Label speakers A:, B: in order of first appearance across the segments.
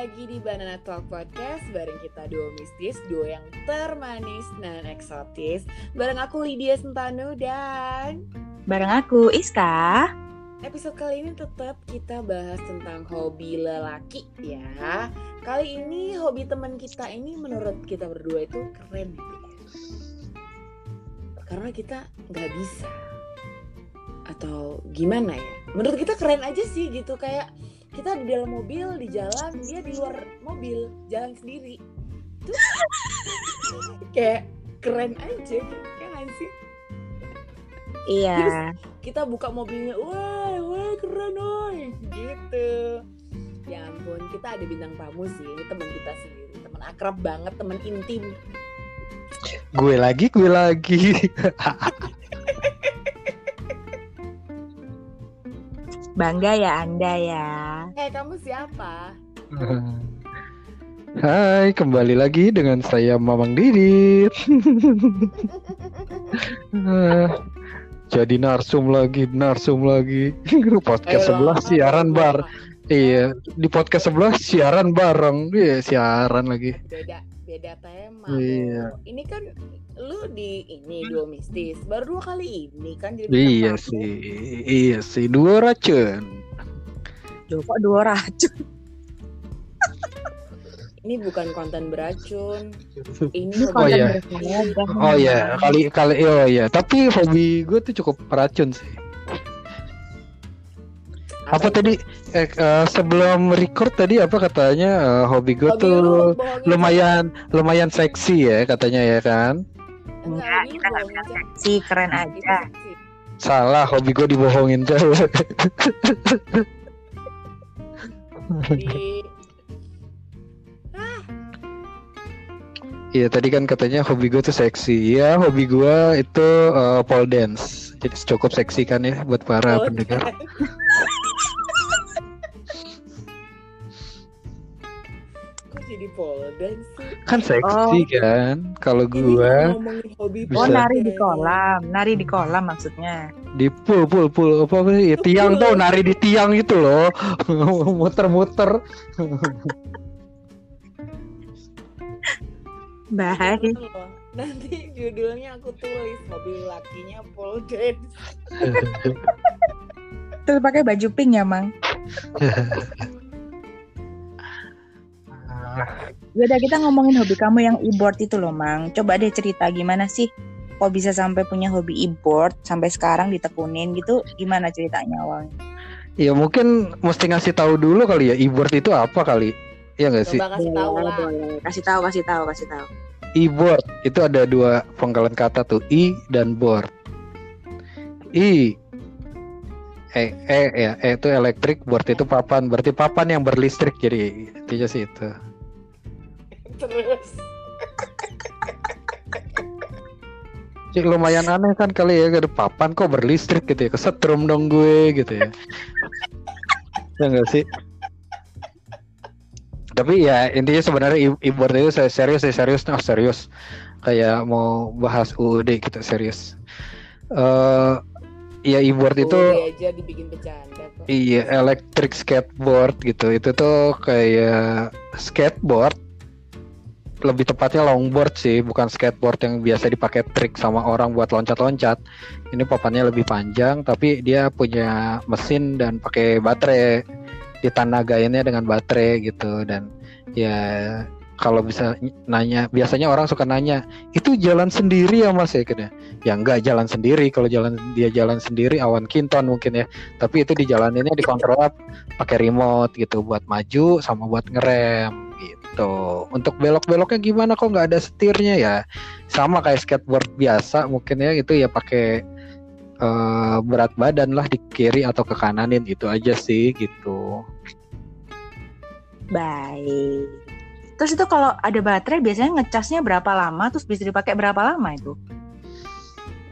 A: lagi di Banana Talk Podcast bareng kita duo mistis, duo yang termanis dan eksotis. Bareng aku Lydia Sentanu dan
B: bareng aku Iska.
A: Episode kali ini tetap kita bahas tentang hobi lelaki ya. Kali ini hobi teman kita ini menurut kita berdua itu keren gitu ya. Karena kita nggak bisa atau gimana ya? Menurut kita keren aja sih gitu kayak kita di dalam mobil di jalan dia di luar mobil jalan sendiri. Itu kayak keren aja kan sih?
B: Iya.
A: Terus kita buka mobilnya wah wah keren oi gitu. Ya ampun kita ada bintang tamu sih ini teman kita sendiri teman akrab banget teman intim.
C: Gue lagi gue lagi.
B: Bangga ya Anda ya.
A: Eh, kamu siapa?
C: Hai, kembali lagi dengan saya Mamang Didit. Jadi narsum lagi, narsum lagi. Podcast sebelah siaran bar. Iya, di podcast sebelah siaran bareng. Iya, siaran lagi.
A: Beda beda tema.
C: Iya.
A: Ini kan lu di ini dua mistis baru dua kali ini kan jadi
C: iya sih iya sih dua racun
B: Duh, kok dua racun?
A: Ini bukan konten beracun. Ini
C: oh iya. oh iya. Kali kali oh iya. Tapi hobi gue tuh cukup racun sih. Apa, apa tadi? Eh, uh, sebelum record tadi apa katanya uh, hobi gue tuh lumayan lumayan seksi ya katanya ya kan?
B: Enggak, kita nggak bilang seksi, keren aja.
C: Salah, hobi gue dibohongin cewek. Iya tadi kan katanya hobi gue tuh seksi. Ya hobi gue itu uh, pole dance. Jadi cukup seksi kan ya buat para oh, pendengar.
A: jadi pole dance sih?
C: Kan seksi oh. kan kalau gua.
B: Bisa. Oh, nari di kolam, nari di kolam maksudnya.
C: Di pool pool pool apa sih? Ya, tiang tuh nari di tiang itu loh. Muter-muter.
B: Baik.
A: Nanti judulnya aku tulis mobil lakinya pole dance.
B: Terus pakai baju pink ya, Mang? Ya udah kita ngomongin hobi kamu yang e-board itu loh, Mang. Coba deh cerita gimana sih kok bisa sampai punya hobi e-board sampai sekarang ditekunin gitu. Gimana ceritanya awalnya?
C: Ya mungkin mesti ngasih tahu dulu kali ya e-board itu apa kali. Iya nggak sih?
A: Coba kasih tahu lah.
B: Kasih tahu, kasih tahu, kasih tahu.
C: E-board itu ada dua pangkalan kata tuh, e dan board. E E, e ya, E itu elektrik, board itu papan. Berarti papan yang berlistrik jadi intinya sih itu
A: terus.
C: Cik lumayan aneh kan kali ya ke papan kok berlistrik gitu ya. Kesetrum dong gue gitu ya. Ya enggak sih? Tapi ya intinya sebenarnya e-board itu saya serius saya serius. Nah serius. Kayak mau bahas UUD gitu serius. Uh, ya e-board itu
A: aja dibikin bercanda
C: iya electric skateboard gitu. Itu tuh kayak skateboard lebih tepatnya longboard sih, bukan skateboard yang biasa dipakai trik sama orang buat loncat-loncat. Ini papannya lebih panjang, tapi dia punya mesin dan pakai baterai. Ditanagainnya dengan baterai gitu dan ya kalau bisa nanya biasanya orang suka nanya itu jalan sendiri ya mas? Ya kira ya. Enggak jalan sendiri. Kalau jalan dia jalan sendiri awan kinton mungkin ya. Tapi itu dijalaninnya dikontrol pakai remote gitu buat maju sama buat ngerem gitu. Untuk belok-beloknya gimana kok nggak ada setirnya ya? Sama kayak skateboard biasa mungkin ya itu ya pakai uh, berat badan lah di kiri atau ke kananin itu aja sih gitu.
B: Baik Terus itu kalau ada baterai biasanya ngecasnya berapa lama? Terus bisa dipakai berapa lama itu?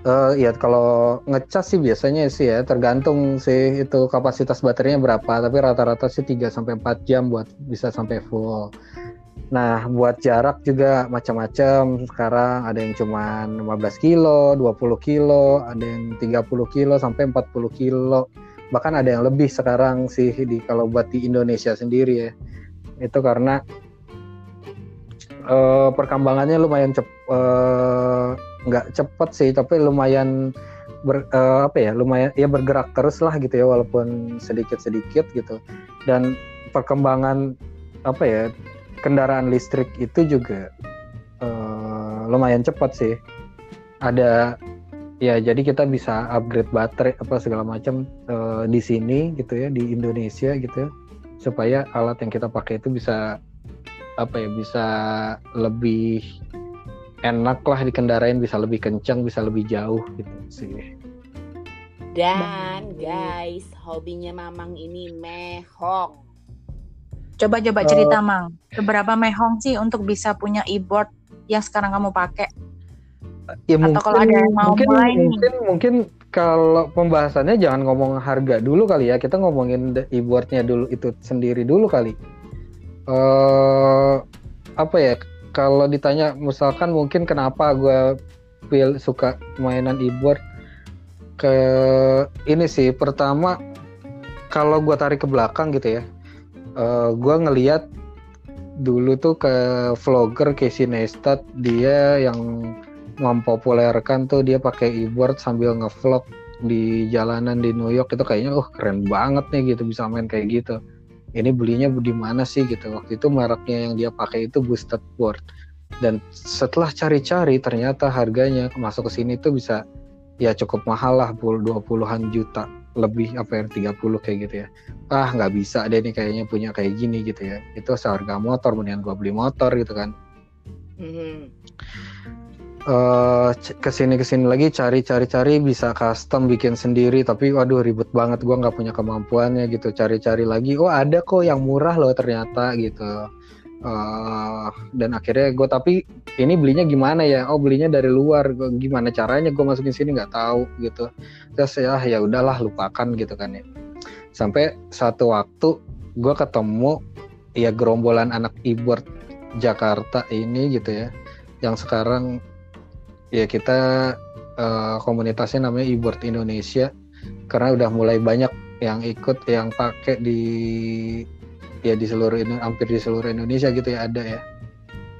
C: Uh, ya kalau ngecas sih biasanya sih ya tergantung sih itu kapasitas baterainya berapa tapi rata-rata sih 3 sampai 4 jam buat bisa sampai full. Nah, buat jarak juga macam-macam. Sekarang ada yang cuma 15 kilo, 20 kilo, ada yang 30 kilo sampai 40 kilo. Bahkan ada yang lebih sekarang sih di kalau buat di Indonesia sendiri ya itu karena eh, perkembangannya lumayan cep eh, nggak cepet sih tapi lumayan ber, eh, apa ya lumayan ya bergerak terus lah gitu ya walaupun sedikit sedikit gitu. Dan perkembangan apa ya kendaraan listrik itu juga eh, lumayan cepat sih. Ada ya jadi kita bisa upgrade baterai apa segala macam eh, di sini gitu ya di Indonesia gitu ya, supaya alat yang kita pakai itu bisa apa ya bisa lebih enak lah dikendarain bisa lebih kencang bisa lebih jauh gitu sih
A: Dan guys, hobinya Mamang ini mehong.
B: Coba-coba
C: Eh,
B: cerita Mang, seberapa mehong sih untuk bisa punya e-board yang sekarang kamu pakai?
C: ya
B: Atau kalau ada yang mau
C: mungkin,
B: mulai nih.
C: mungkin mungkin kalau pembahasannya jangan ngomong harga dulu kali ya kita ngomongin e-boardnya dulu itu sendiri dulu kali eh apa ya kalau ditanya misalkan mungkin kenapa gue pil suka mainan e-board ke ini sih pertama kalau gue tarik ke belakang gitu ya eh gue ngeliat dulu tuh ke vlogger Casey Neistat dia yang mempopulerkan tuh dia pakai e-board sambil ngevlog di jalanan di New York itu kayaknya oh keren banget nih gitu bisa main kayak gitu ini belinya di mana sih gitu. Waktu itu mereknya yang dia pakai itu boosted board dan setelah cari-cari ternyata harganya masuk ke sini tuh bisa ya cukup mahal lah 20-an juta lebih apa yang 30 kayak gitu ya. Ah nggak bisa deh nih kayaknya punya kayak gini gitu ya. Itu seharga motor mendingan gua beli motor gitu kan.
A: Mhm.
C: Eh ke sini ke sini lagi cari cari cari bisa custom bikin sendiri. Tapi waduh ribet banget. Gua nggak punya kemampuannya gitu. Cari cari lagi. Oh ada kok yang murah loh ternyata gitu. Eh, dan akhirnya gue tapi ini belinya gimana ya? Oh belinya dari luar. Gimana caranya gue masukin sini? Nggak tahu gitu. Terus ya ya udahlah lupakan gitu kan ya. Sampai satu waktu gue ketemu ya gerombolan anak e-board Jakarta ini gitu ya. Yang sekarang ya kita eh, komunitasnya namanya e-board Indonesia. Karena udah mulai banyak yang ikut yang pakai di ya di seluruh Indo- hampir di seluruh Indonesia gitu ya ada ya.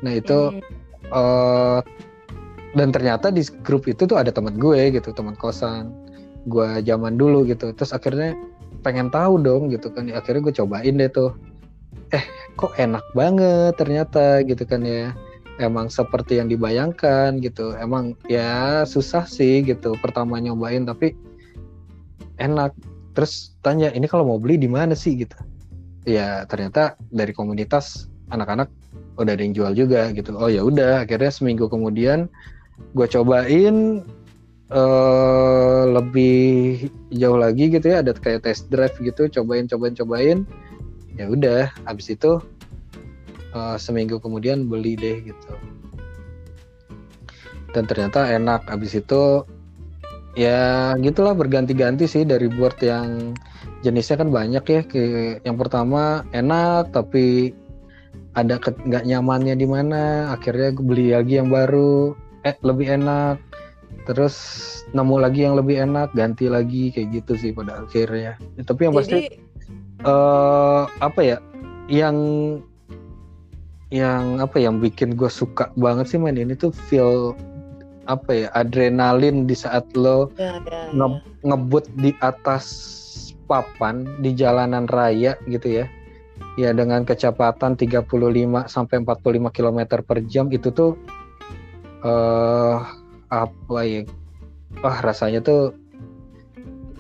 C: Nah itu
A: Mhm.
C: eh dan ternyata di grup itu tuh ada teman gue gitu teman kosan gue zaman dulu gitu. Terus akhirnya pengen tahu dong gitu kan. Akhirnya gue cobain deh tuh. Eh kok enak banget ternyata gitu kan ya emang seperti yang dibayangkan gitu. Emang ya susah sih gitu pertama nyobain tapi enak. Terus tanya ini kalau mau beli di mana sih? gitu. Ya ternyata dari komunitas anak-anak udah ada yang jual juga gitu. Oh ya udah akhirnya seminggu kemudian gue cobain eh lebih jauh lagi gitu ya ada kayak test drive gitu cobain cobain cobain. Ya udah habis itu eh, seminggu kemudian beli deh gitu. Dan ternyata enak. Habis itu ya gitulah berganti-ganti sih dari board yang jenisnya kan banyak ya. Ke yang pertama enak tapi ada nggak nyamannya di mana. Akhirnya gue beli lagi yang baru. Eh lebih enak. Terus nemu lagi yang lebih enak ganti lagi kayak gitu sih pada akhirnya. Ya, tapi yang pasti
A: Jadi
C: eh apa ya yang yang apa yang bikin gue suka banget sih main ini tuh feel apa ya adrenalin di saat lo
A: ya, ya,
C: Nge- ngebut di atas papan di jalanan raya gitu ya. Ya dengan kecepatan 35 sampai 45 km per jam itu tuh eh apa ya? Wah, rasanya tuh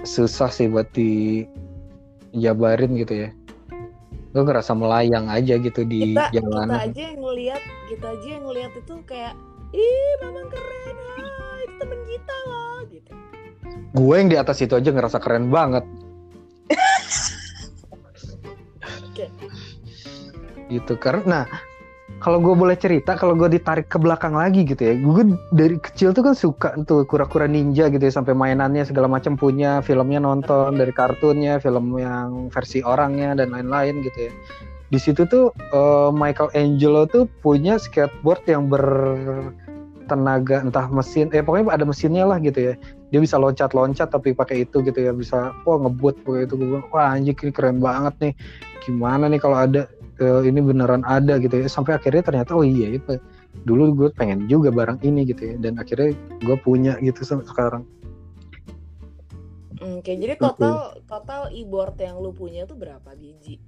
C: susah sih buat dijabarin gitu ya. Gue ngerasa melayang aja gitu di
A: kita kita
C: jalanan.
A: aja yang ngelihat kita aja yang ngelihat itu kayak ih mamang keren ah itu temen kita loh gitu
C: Gue yang di atas itu aja ngerasa keren banget. Gitu karena nah kalau gue boleh cerita kalau gue ditarik ke belakang lagi gitu ya gue dari kecil tuh kan suka tuh kura-kura ninja gitu ya sampai mainannya segala macam punya filmnya nonton dari kartunnya film yang versi orangnya dan lain-lain gitu ya. Di situ tuh eh, Michael Angelo tuh punya skateboard yang bertenaga entah mesin eh pokoknya ada mesinnya lah gitu ya. Dia bisa loncat-loncat tapi pakai itu gitu ya bisa wah ngebut pakai itu. Gue wah ini keren banget nih. Gimana nih kalau ada eh, ini beneran ada gitu ya sampai akhirnya ternyata oh iya itu dulu gue pengen juga barang ini gitu ya dan akhirnya gue punya gitu sampai sekarang
A: Oke, jadi total total e-board yang lu punya tuh berapa biji?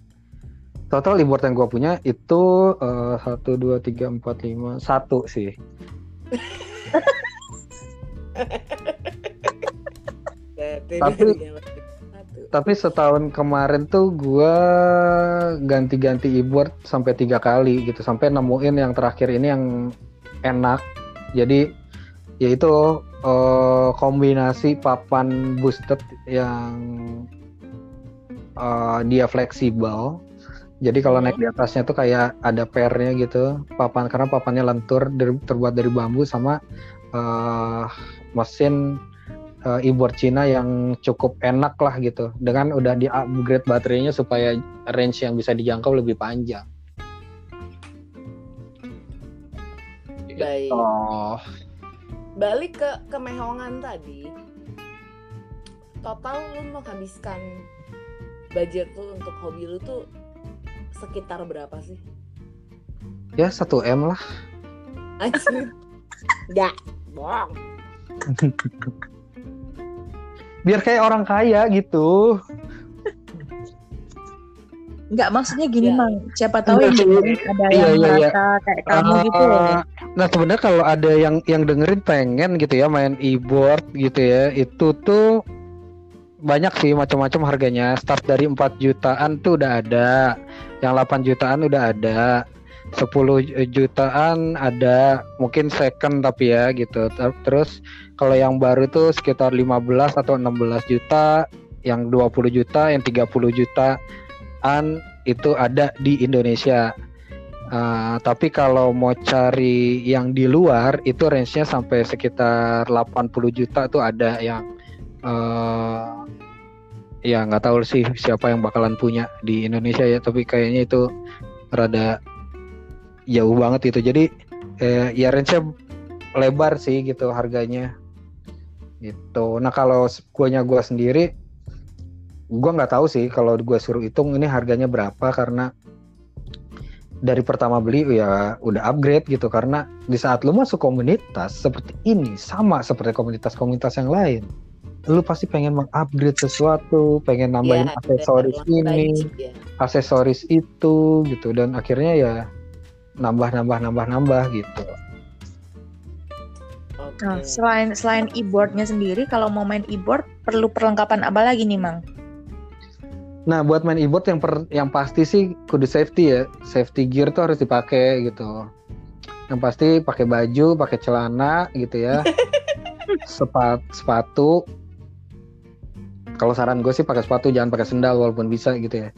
C: total e-board yang gue punya itu eh, satu dua tiga empat lima satu sih Tapi-. Tapi setahun kemarin tuh gue ganti-ganti e-board sampai tiga kali gitu. Sampai nemuin yang terakhir ini yang enak. Jadi yaitu eh, kombinasi papan boosted yang eh, dia fleksibel. Jadi kalau
A: Hmm.
C: naik di atasnya tuh kayak ada pernya gitu. Papan karena papannya lentur dari- terbuat dari bambu sama eh, mesin eh, e-board Cina yang cukup enak lah gitu dengan udah di upgrade baterainya supaya range yang bisa dijangkau lebih panjang.
A: Baik.
C: Oh,
A: Balik ke kemehongan tadi. Total lu menghabiskan budget lu untuk hobi lu tuh sekitar berapa sih?
C: ya 1 m lah.
A: Anjir. Enggak, bohong.
C: Biar kayak orang kaya gitu.
B: Enggak maksudnya gini
A: Ya.
B: mang, siapa tahu yang
C: Enggak,
B: dengerin ada
C: Iya,
B: yang
C: iya, iya.
B: merasa kayak kamu gitu.
C: Eh, Nah sebenarnya kalau ada yang yang dengerin pengen gitu ya main e-board gitu ya, itu tuh banyak sih macam-macam harganya. Start dari 4 jutaan tuh udah ada, yang 8 jutaan udah ada, 10 jutaan ada, mungkin second tapi ya gitu. Ter- Terus kalau yang baru tuh sekitar 15 atau 16 juta, yang 20 juta, yang 30 jutaan itu ada di Indonesia. Uh, tapi kalau mau cari yang di luar itu range-nya sampai sekitar 80 juta tuh ada yang uh, ya nggak tahu sih siapa yang bakalan punya di Indonesia ya tapi kayaknya itu rada jauh banget itu jadi eh, ya range-nya lebar sih gitu harganya. Gitu. Nah kalau guanya gua sendiri gua nggak tahu sih kalau gua suruh hitung ini harganya berapa karena dari pertama beli ya udah upgrade gitu. Karena di saat lu masuk komunitas seperti ini sama seperti komunitas-komunitas yang lain lu pasti pengen mengupgrade sesuatu pengen nambahin
A: Ya,
C: aksesoris ini
A: ya.
C: aksesoris itu gitu. Dan akhirnya ya nambah nambah nambah nambah gitu.
A: Oke.
B: Nah, selain selain e-boardnya sendiri, kalau mau main e-board perlu perlengkapan apa lagi nih mang?
C: nah buat main e-board yang per, yang pasti sih kudu safety ya. Safety gear tuh harus dipakai gitu. Yang pasti pakai baju pakai celana gitu ya. Sepat, sepatu. Kalau saran gue sih pakai sepatu jangan pakai sendal walaupun bisa gitu ya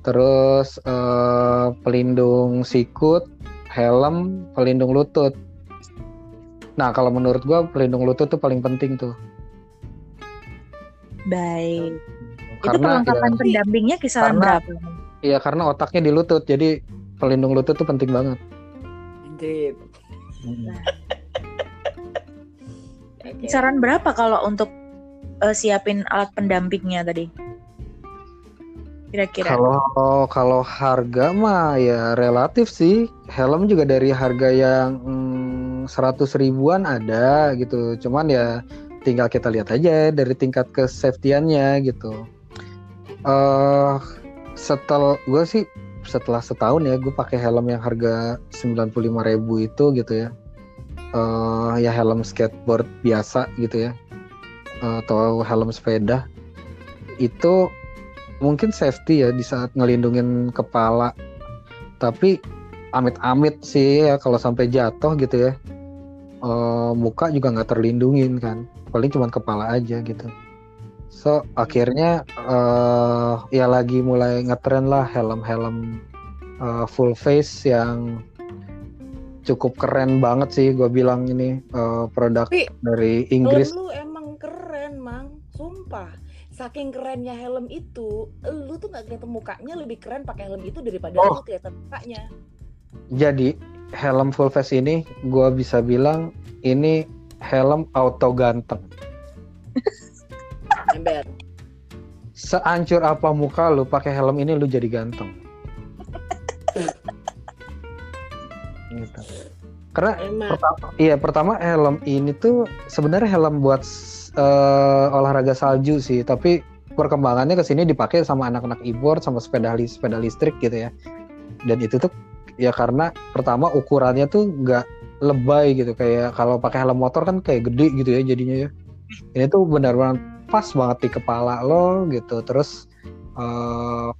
C: terus eh, pelindung sikut helm pelindung lutut nah kalau menurut gue pelindung lutut tuh paling penting tuh
B: Baik. Itu
C: karena ya,
B: perlengkapan pendampingnya kisaran
C: Karena-
B: berapa?
C: ya karena otaknya di lutut jadi pelindung lutut tuh penting banget
A: Anjir. Oke.
B: Kisaran berapa kalau untuk eh, siapin alat pendampingnya tadi? Kira-kira.
C: Kalau kalau harga mah ya relatif sih. Helm juga dari harga yang mm, 100 ribuan ada gitu. Cuman ya tinggal kita lihat aja dari tingkat kesafetyannya gitu. Eh setel gue sih setelah setahun ya gue pakai helm yang harga 95.000 ribu itu gitu ya. Eh ya helm skateboard biasa gitu ya. Eh, atau helm sepeda. Itu mungkin safety ya di saat ngelindungin kepala tapi amit-amit sih ya kalau sampai jatuh gitu ya eh, muka juga nggak terlindungin kan paling cuma kepala aja gitu so akhirnya eh ya lagi mulai ngetren lah helm-helm eh, full face yang cukup keren banget sih gue bilang ini eh, produk
A: Tapi,
C: dari Inggris
A: lu emang keren, Mang. Sumpah saking kerennya helm itu lu tuh nggak kelihatan mukanya lebih keren pakai helm itu daripada
C: oh.
A: lu kelihatan mukanya.
C: Jadi helm full face ini gua bisa bilang ini helm auto ganteng.
A: Ember.
C: Seancur apa muka lu pakai helm ini lu jadi ganteng. Gitu.
A: karena
C: pertama iya pertama helm ini tuh sebenarnya helm buat eh, olahraga salju sih tapi perkembangannya ke sini dipakai sama anak-anak e-board sama sepeda lis- sepeda listrik gitu ya. Dan itu tuh ya karena pertama ukurannya tuh nggak lebay gitu kayak kalau pakai helm motor kan kayak gede gitu ya jadinya ya. Ini tuh benar-benar pas banget di kepala lo gitu terus eh,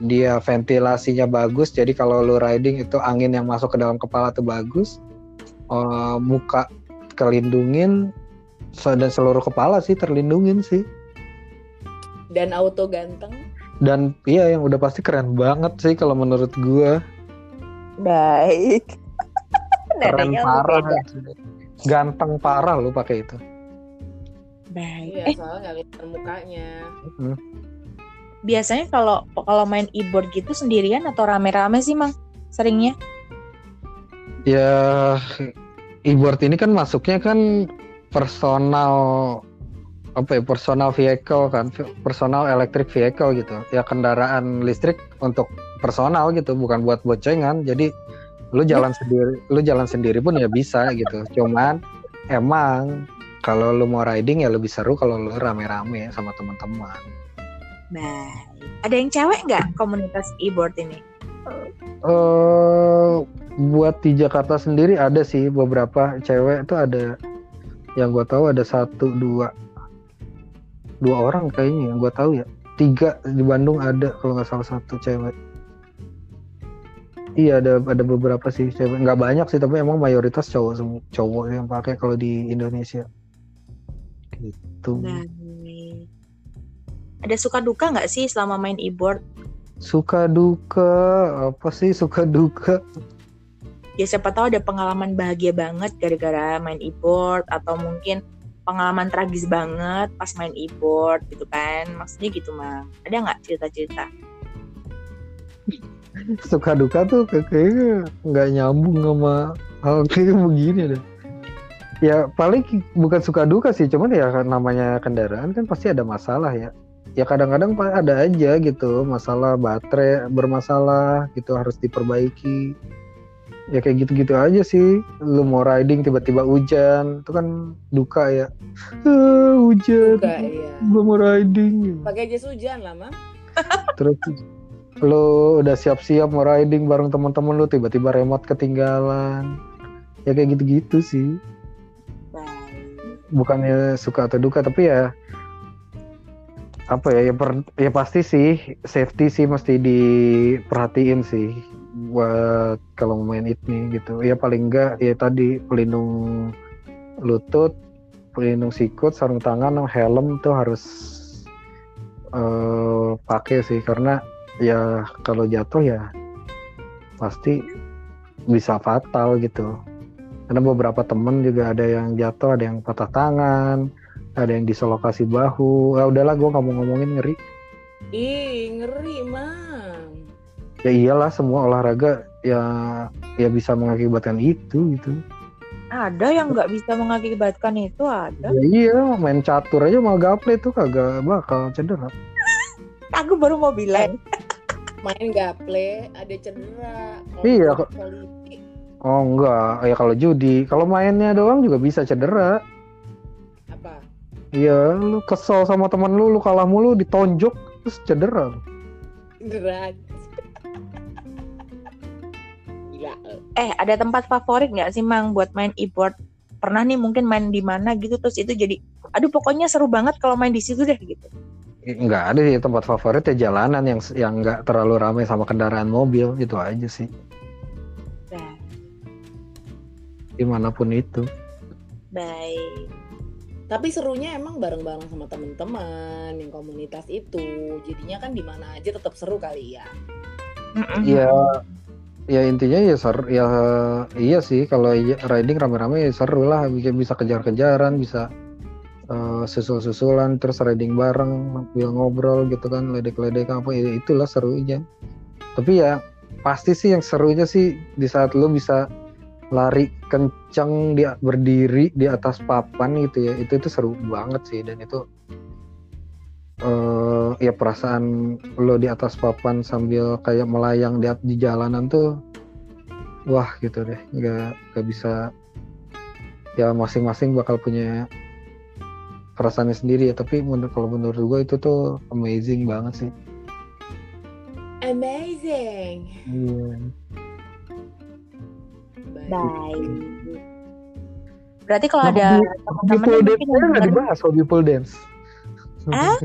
C: dia ventilasinya bagus jadi kalau lo riding itu angin yang masuk ke dalam kepala tuh bagus Eh, muka kelindungin dan seluruh kepala sih terlindungin sih
A: Dan auto ganteng.
C: dan iya yang udah pasti keren banget sih kalau menurut gua
B: Baik.
C: keren
B: Nadanya
C: parah ganteng parah lu pakai itu
B: Baik.
A: Iya,
B: Eh,
A: soalnya nggak kelihatan mukanya.
B: biasanya kalau kalau main e-board gitu sendirian atau rame-rame sih, Mang? Seringnya?
C: ya e-board ini kan masuknya kan personal apa ya personal vehicle kan personal electric vehicle gitu ya kendaraan listrik untuk personal gitu bukan buat bocengan jadi lu jalan sendiri lu jalan sendiri pun ya bisa gitu cuman emang kalau lu mau riding ya lebih seru kalau lu rame-rame sama teman-teman
B: Baik. Ada yang cewek nggak komunitas e-board ini?
C: eh buat di Jakarta sendiri ada sih beberapa cewek tuh ada yang gue tahu ada satu dua. Dua orang kayaknya yang gue tahu ya. Tiga di Bandung ada kalau nggak salah satu cewek. Iya ada ada beberapa sih cewek. Nggak banyak sih tapi emang mayoritas cowok semua cowok yang pakai kalau di Indonesia. Gitu.
B: Baik. Ada suka duka nggak sih selama main e-board?
C: suka duka? Apa sih suka duka
B: Ya siapa tahu ada pengalaman bahagia banget gara-gara main e-board atau mungkin pengalaman tragis banget pas main e-board gitu kan. Maksudnya gitu, Mang. Ada nggak cerita-cerita?
C: suka duka tuh kayak- kayaknya nggak nyambung sama hal kayak begini deh. Ya paling bukan suka duka sih, cuman ya kan namanya kendaraan kan pasti ada masalah ya. Ya kadang-kadang ada aja gitu masalah baterai bermasalah gitu harus diperbaiki. Ya kayak gitu-gitu aja sih. Lu mau riding tiba-tiba hujan, itu kan duka ya. Ah, hujan,
A: Juga iya.
C: belum mau riding.
A: Pakai jas hujan lah, Mam.
C: Terus lu udah siap-siap mau riding bareng teman-teman lu tiba-tiba remote ketinggalan. Ya kayak gitu-gitu sih.
B: Baik.
C: Bukannya suka atau duka tapi ya apa ya ya, per- ya pasti sih safety sih mesti diperhatiin sih buat kalau main ini gitu. Ya paling enggak ya tadi pelindung lutut, pelindung sikut, sarung tangan, helm tuh harus eh pakai sih karena ya kalau jatuh ya pasti bisa fatal gitu. Karena beberapa temen juga ada yang jatuh, ada yang patah tangan, ada yang dislokasi bahu. Ah udahlah gue nggak mau ngomongin ngeri.
A: Ih, ngeri, Mam.
C: Ya iyalah semua olahraga ya ya bisa mengakibatkan itu gitu.
B: Ada yang nggak bisa mengakibatkan itu ada.
C: Ya iya main catur aja mau gaple tuh kagak bakal cedera.
B: Aku baru mau bilang.
A: Main gaple ada cedera. Kalau
C: Iya, kok.
A: politik,
C: Oh enggak, ya kalau judi, kalau mainnya doang juga bisa cedera. Iya, lu kesel sama temen lu, lu kalah mulu, ditonjok, terus cedera.
A: Cedera. Gila.
B: Eh, ada tempat favorit nggak sih Mang buat main e-board? Pernah nih mungkin main di mana gitu terus itu jadi aduh pokoknya seru banget kalau main di situ deh gitu.
C: Enggak ada sih tempat favorit ya jalanan yang yang enggak terlalu ramai sama kendaraan mobil, itu aja sih.
B: Nah,
C: Di mana pun itu.
B: baik.
A: Tapi serunya emang bareng-bareng sama temen-temen yang komunitas itu. Jadinya kan di mana aja tetap seru kali ya.
C: Iya, ya intinya ya seru, ya iya sih kalau riding rame-rame ya seru lah, bisa bisa kejar-kejaran, bisa eh, susul-susulan, terus riding bareng, sambil ngobrol gitu kan, ledek-ledek apa ya itulah serunya. Tapi ya pasti sih yang serunya sih di saat lu bisa lari kenceng di berdiri di atas papan gitu ya, itu itu seru banget sih dan itu eh ya perasaan lo di atas papan sambil kayak melayang di, di jalanan tuh wah gitu deh nggak nggak bisa ya masing-masing bakal punya perasaannya sendiri ya tapi menurut kalau menurut gue itu tuh amazing banget sih
A: Amazing.
C: Iya.
A: Baik.
B: Baik. Berarti kalau
C: Nah,
B: ada teman-teman yang
C: dance
B: mungkin yang
C: nggak dibahas hobi people dance
B: Ah?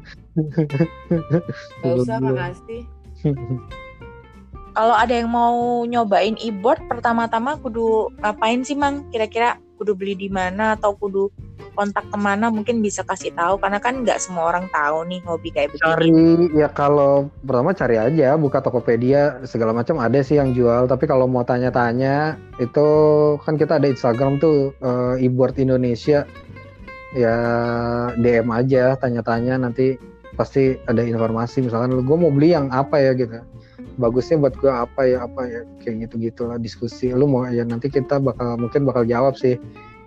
A: Gak usah makasih.
B: kalau ada yang mau nyobain e-board pertama-tama kudu ngapain sih mang kira-kira kudu beli di mana atau kudu kontak ke mana mungkin bisa kasih tahu. Karena kan nggak semua orang tahu nih hobi kayak
C: cari
B: begini
C: ya kalau pertama cari aja buka Tokopedia segala macam ada sih yang jual. Tapi kalau mau tanya-tanya itu kan kita ada Instagram tuh eh, e-board Indonesia. Ya DM aja tanya-tanya nanti pasti ada informasi. Misalkan gue mau beli yang apa ya? gitu bagusnya buat gue apa ya apa ya kayak gitu gitulah diskusi lu mau ya nanti kita bakal mungkin bakal jawab sih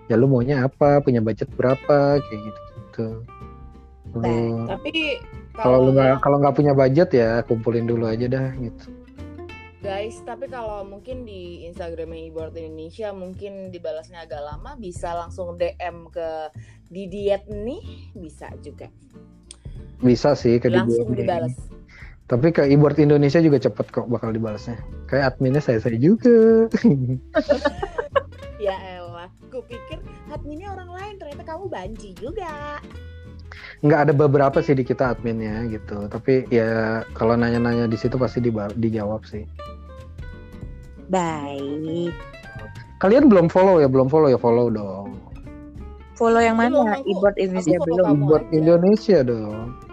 C: ya lu maunya apa punya budget berapa kayak gitu gitu
B: Baik.
A: Tapi
C: kalau lu nggak kalau nggak punya budget ya kumpulin dulu aja dah gitu
A: guys, tapi kalau mungkin di Instagramnya Iboard Indonesia mungkin dibalasnya agak lama, bisa langsung DM ke Didiet nih, bisa juga.
C: bisa sih ke
A: langsung dibalas.
C: Tapi ke e-board Indonesia juga cepet kok bakal dibalasnya. Kayak adminnya saya saya juga.
A: Ya elah, gue pikir adminnya orang lain, ternyata kamu banci juga.
C: nggak ada beberapa sih di kita adminnya gitu. Tapi ya kalau nanya-nanya di situ pasti dijawab sih.
B: Baik.
C: Kalian belum follow ya? Belum follow ya? Follow dong.
B: Follow yang mana? e-board Indonesia belum.
C: e-board. Indonesia dong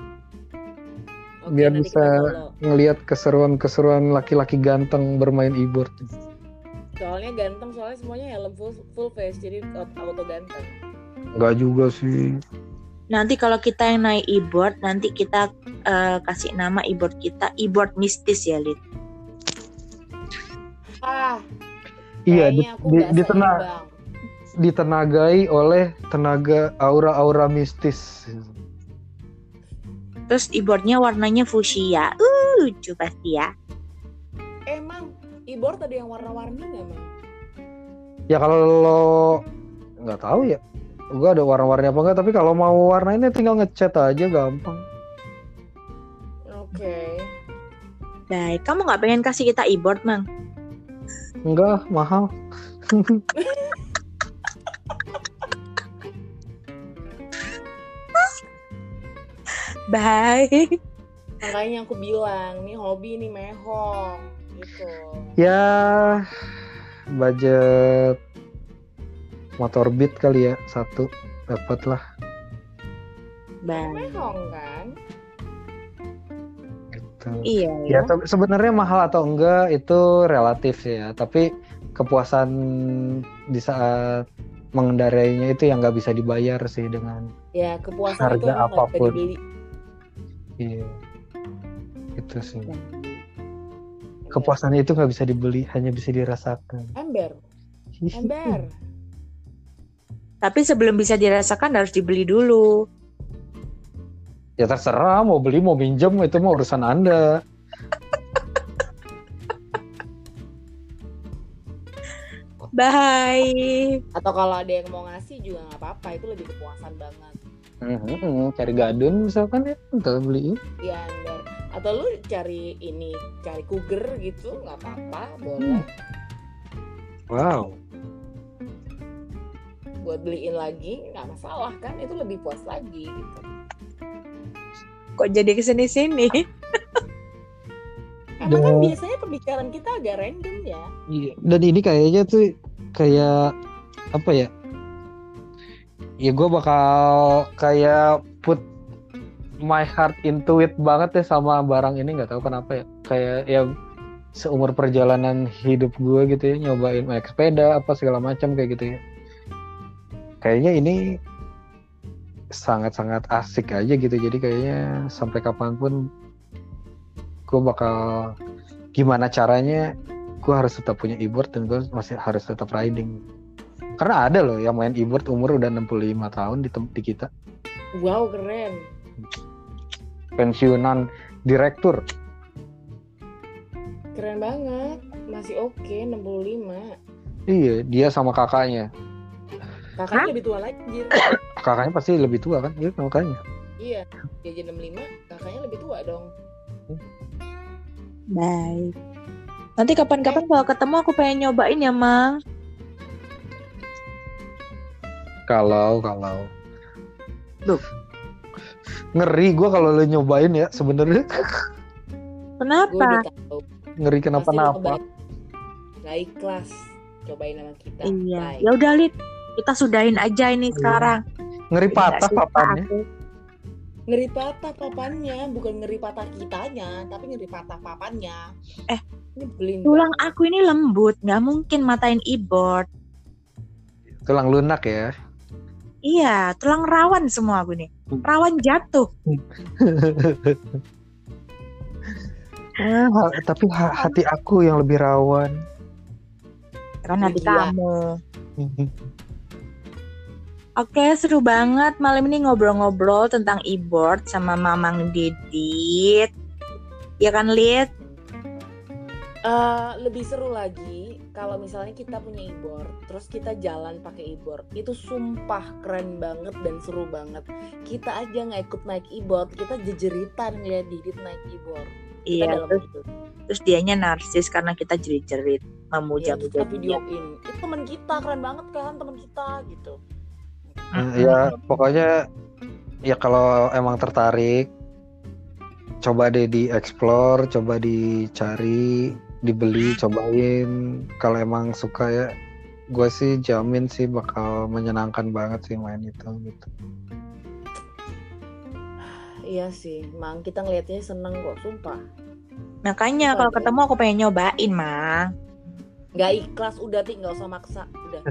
A: Oke,
C: Biar bisa- ngelihat keseruan-keseruan laki-laki ganteng bermain e-board.
A: Soalnya ganteng, soalnya semuanya helm full, full face, jadi auto ganteng.
C: nggak juga sih.
B: Nanti kalau kita yang naik e-board nanti kita eh, kasih nama e-board kita e-board mistis ya Lid.
A: Ah,
C: iya di, di, ditena-
A: seimbang.
C: ditenagai oleh tenaga aura-aura mistis
B: terus e-boardnya warnanya fuchsia uh lucu pasti ya
A: Emang e-board ada yang warna-warni nggak, Mang?
C: Ya kalau lo nggak tahu ya, gua ada warna-warni apa enggak. Tapi kalau mau warnainnya tinggal ngecat aja gampang.
A: Oke.
B: baik kamu nggak pengen kasih kita e-board mang
C: Enggak mahal.
B: baik
A: Makanya aku bilang, nih hobi nih mehong. Gitu.
C: Ya budget motor beat kali ya satu dapat lah.
B: baik
A: Mehong kan?
C: Gitu.
B: iya
C: Ya
B: ya
C: se- sebenarnya mahal atau enggak itu relatif ya. Tapi kepuasan di saat mengendarainya itu yang nggak bisa dibayar sih dengan
A: Ya, kepuasan
C: Harga
A: itu bisa
C: apa pun.
A: dibeli.
C: Iya itu sih.
B: Baik.
C: Kepuasan itu nggak bisa dibeli, hanya bisa dirasakan.
A: Ember, ember.
B: tapi sebelum bisa dirasakan harus dibeli dulu
C: Ya terserah mau beli mau minjem itu mah urusan anda.
B: baik
A: Atau kalau ada yang mau ngasih juga nggak apa-apa, itu lebih kepuasan banget.
C: Mhm, Cari gadun misalkan ya, kita beli.
A: Iya, ember. Atau lu cari ini, cari cougar gitu, nggak apa-apa, boleh.
C: Wow.
A: Buat beliin lagi, nggak masalah kan? Itu lebih puas lagi gitu.
B: kok jadi ke sini sini
A: Emang kan biasanya pembicaraan kita agak random ya.
C: Iya. Dan ini kayaknya tuh kayak apa ya? Ya gue bakal kayak put my heart into it banget ya sama barang ini nggak tahu kenapa ya. Kayak ya seumur perjalanan hidup gue gitu ya nyobain naik sepeda apa segala macam kayak gitu ya. Kayaknya ini sangat-sangat asik aja gitu. Jadi kayaknya sampai kapan pun gue bakal gimana caranya gue harus tetap punya e-board dan gue masih harus tetap riding karena ada loh yang main e-board umur udah 65 tahun di, di kita
A: Wow, keren.
C: pensiunan direktur
A: Keren banget. masih oke 65
C: Iya, dia sama kakaknya.
A: kakaknya lebih tua lagi.
C: Kakaknya pasti lebih tua kan? Iya, makanya.
A: iya dia jadi 65 kakaknya lebih tua dong
B: Baik. Nanti kapan-kapan kalau ketemu aku pengen nyobain ya, Mang.
C: Kalau kalau
B: Loh.
C: ngeri gue kalau lo nyobain ya sebenarnya
B: Kenapa?
C: ngeri kenapa-napa.
A: nggak ikhlas cobain sama kita
B: Iya. Ya udah, Lid. Kita sudahin aja ini
C: Iya.
B: sekarang.
C: Ngeri patah papannya.
B: aku.
A: ngeri patah papannya bukan ngeri patah kitanya tapi ngeri patah papannya
B: Eh,
A: ini belin
B: Tulang aku ini lembut, nggak mungkin matain e-board.
C: Tulang lunak ya.
B: Iya, tulang rawan semua aku nih. Rawan jatuh.
C: Ha- tapi ha- hati aku yang lebih rawan.
B: Kan hati
A: Iya.
B: kamu. Oke, seru banget malam ini ngobrol-ngobrol tentang e-board sama Mamang Didit. Ya kan, Lid?
A: Eh, lebih seru lagi kalau misalnya kita punya e-board terus kita jalan pakai e-board itu sumpah keren banget dan seru banget. Kita aja nggak ikut naik e-board kita jejeritan ngeliat Didit naik e-board.
B: Iya,
A: dalam
B: terus,
A: itu.
B: terus dianya narsis karena kita jerit-jerit
A: ya,
B: memuja
A: terus kita videoin. Itu teman kita keren banget kan teman kita gitu.
C: Eh, ya pokoknya ya kalau emang tertarik coba deh di explore, coba dicari, dibeli, cobain. Kalau emang suka ya, gue sih jamin sih bakal menyenangkan banget sih main itu gitu.
A: iya sih mang kita ngelihatnya seneng kok sumpah
B: Makanya kalau ketemu aku pengen nyobain, Mang.
A: nggak ikhlas udah ti nggak usah maksa udah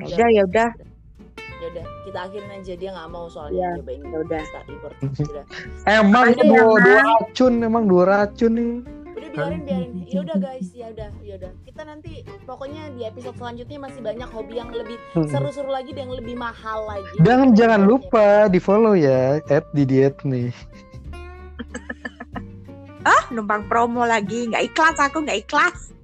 B: Ya udah, ya udah.
A: ya udah kita akhirin aja dia nggak mau soalnya nyobain
B: ya udah.
C: Emang dua,
B: ya,
C: dua racun, emang dua racun nih.
A: Udah biarin biarin ya udah guys ya udah ya udah kita nanti pokoknya di episode selanjutnya masih banyak hobi yang lebih seru-seru lagi dan yang lebih mahal lagi
C: Dan jangan lupa di follow ya, at di diet nih.
B: Ah, numpang promo lagi. Nggak ikhlas aku, nggak ikhlas.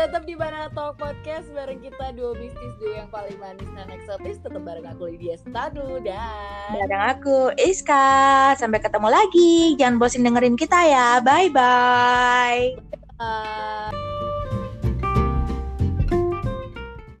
A: Tetap di Banana Talk Podcast bareng kita duo bisnis duo yang paling manis dan eksotis tetap bareng aku Lydia Stadu dan
B: Bareng aku, Iska. Sampai ketemu lagi. Jangan bosin dengerin kita ya. Bye-bye.
A: uh,